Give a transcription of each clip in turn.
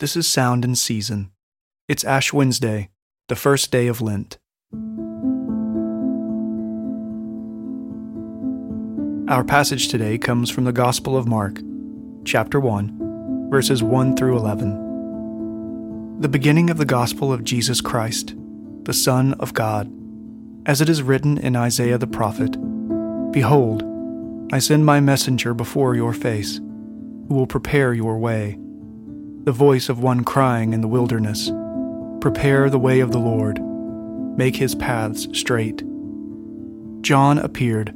This is Sound and Season. It's Ash Wednesday, the first day of Lent. Our passage today comes from the Gospel of Mark, chapter 1, verses 1 through 11. The beginning of the Gospel of Jesus Christ, the Son of God, as it is written in Isaiah the prophet Behold, I send my messenger before your face, who will prepare your way the voice of one crying in the wilderness Prepare the way of the Lord, make his paths straight. John appeared,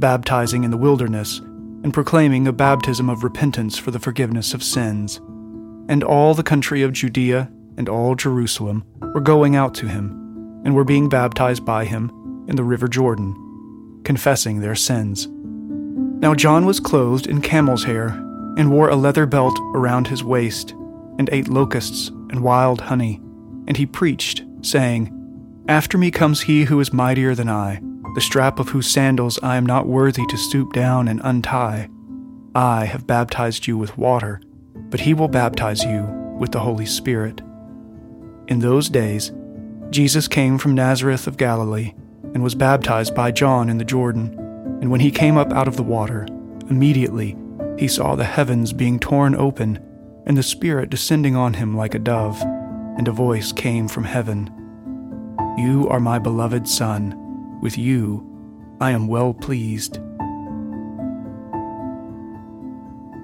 baptizing in the wilderness and proclaiming a baptism of repentance for the forgiveness of sins. And all the country of Judea and all Jerusalem were going out to him and were being baptized by him in the river Jordan, confessing their sins. Now John was clothed in camel's hair and wore a leather belt around his waist and ate locusts and wild honey. And he preached, saying, After me comes he who is mightier than I, the strap of whose sandals I am not worthy to stoop down and untie. I have baptized you with water, but he will baptize you with the Holy Spirit. In those days, Jesus came from Nazareth of Galilee and was baptized by John in the Jordan. And when he came up out of the water, immediately he saw the heavens being torn open and the Spirit descending on him like a dove, and a voice came from heaven You are my beloved Son, with you I am well pleased.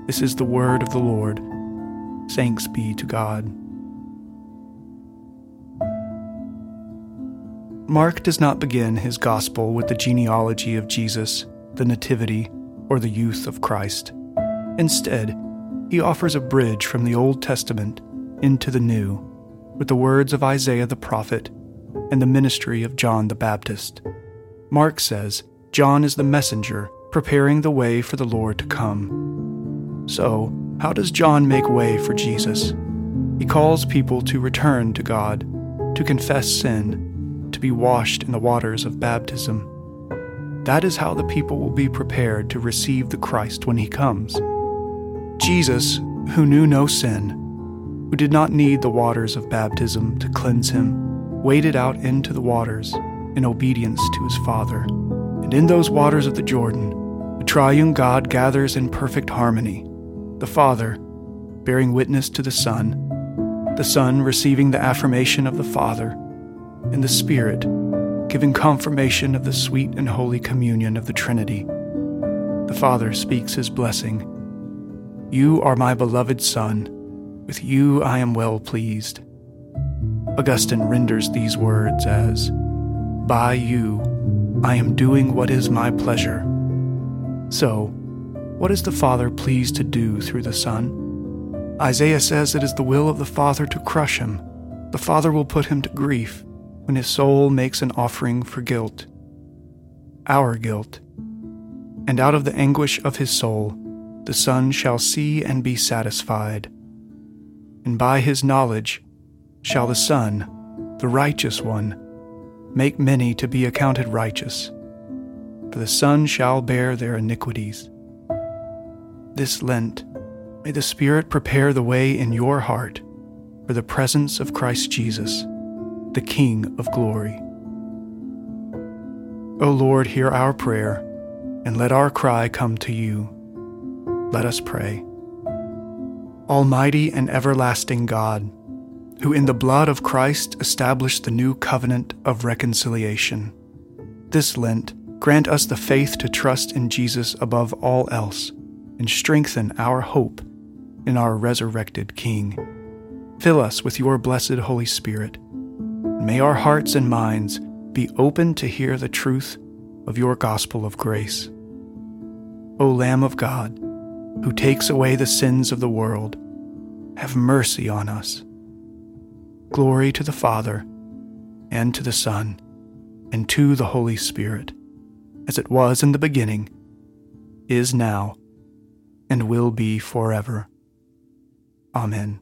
This is the word of the Lord. Thanks be to God. Mark does not begin his gospel with the genealogy of Jesus, the Nativity, or the youth of Christ. Instead, he offers a bridge from the Old Testament into the New with the words of Isaiah the prophet and the ministry of John the Baptist. Mark says John is the messenger preparing the way for the Lord to come. So, how does John make way for Jesus? He calls people to return to God, to confess sin, to be washed in the waters of baptism. That is how the people will be prepared to receive the Christ when he comes. Jesus, who knew no sin, who did not need the waters of baptism to cleanse him, waded out into the waters in obedience to his Father. And in those waters of the Jordan, the triune God gathers in perfect harmony the Father bearing witness to the Son, the Son receiving the affirmation of the Father, and the Spirit giving confirmation of the sweet and holy communion of the Trinity. The Father speaks his blessing you are my beloved Son. With you I am well pleased. Augustine renders these words as By you I am doing what is my pleasure. So, what is the Father pleased to do through the Son? Isaiah says it is the will of the Father to crush him. The Father will put him to grief when his soul makes an offering for guilt, our guilt. And out of the anguish of his soul, the Son shall see and be satisfied. And by his knowledge shall the Son, the righteous one, make many to be accounted righteous. For the Son shall bear their iniquities. This Lent, may the Spirit prepare the way in your heart for the presence of Christ Jesus, the King of glory. O Lord, hear our prayer, and let our cry come to you. Let us pray. Almighty and everlasting God, who in the blood of Christ established the new covenant of reconciliation, this Lent grant us the faith to trust in Jesus above all else and strengthen our hope in our resurrected King. Fill us with your blessed Holy Spirit. May our hearts and minds be open to hear the truth of your gospel of grace. O Lamb of God, who takes away the sins of the world, have mercy on us. Glory to the Father, and to the Son, and to the Holy Spirit, as it was in the beginning, is now, and will be forever. Amen.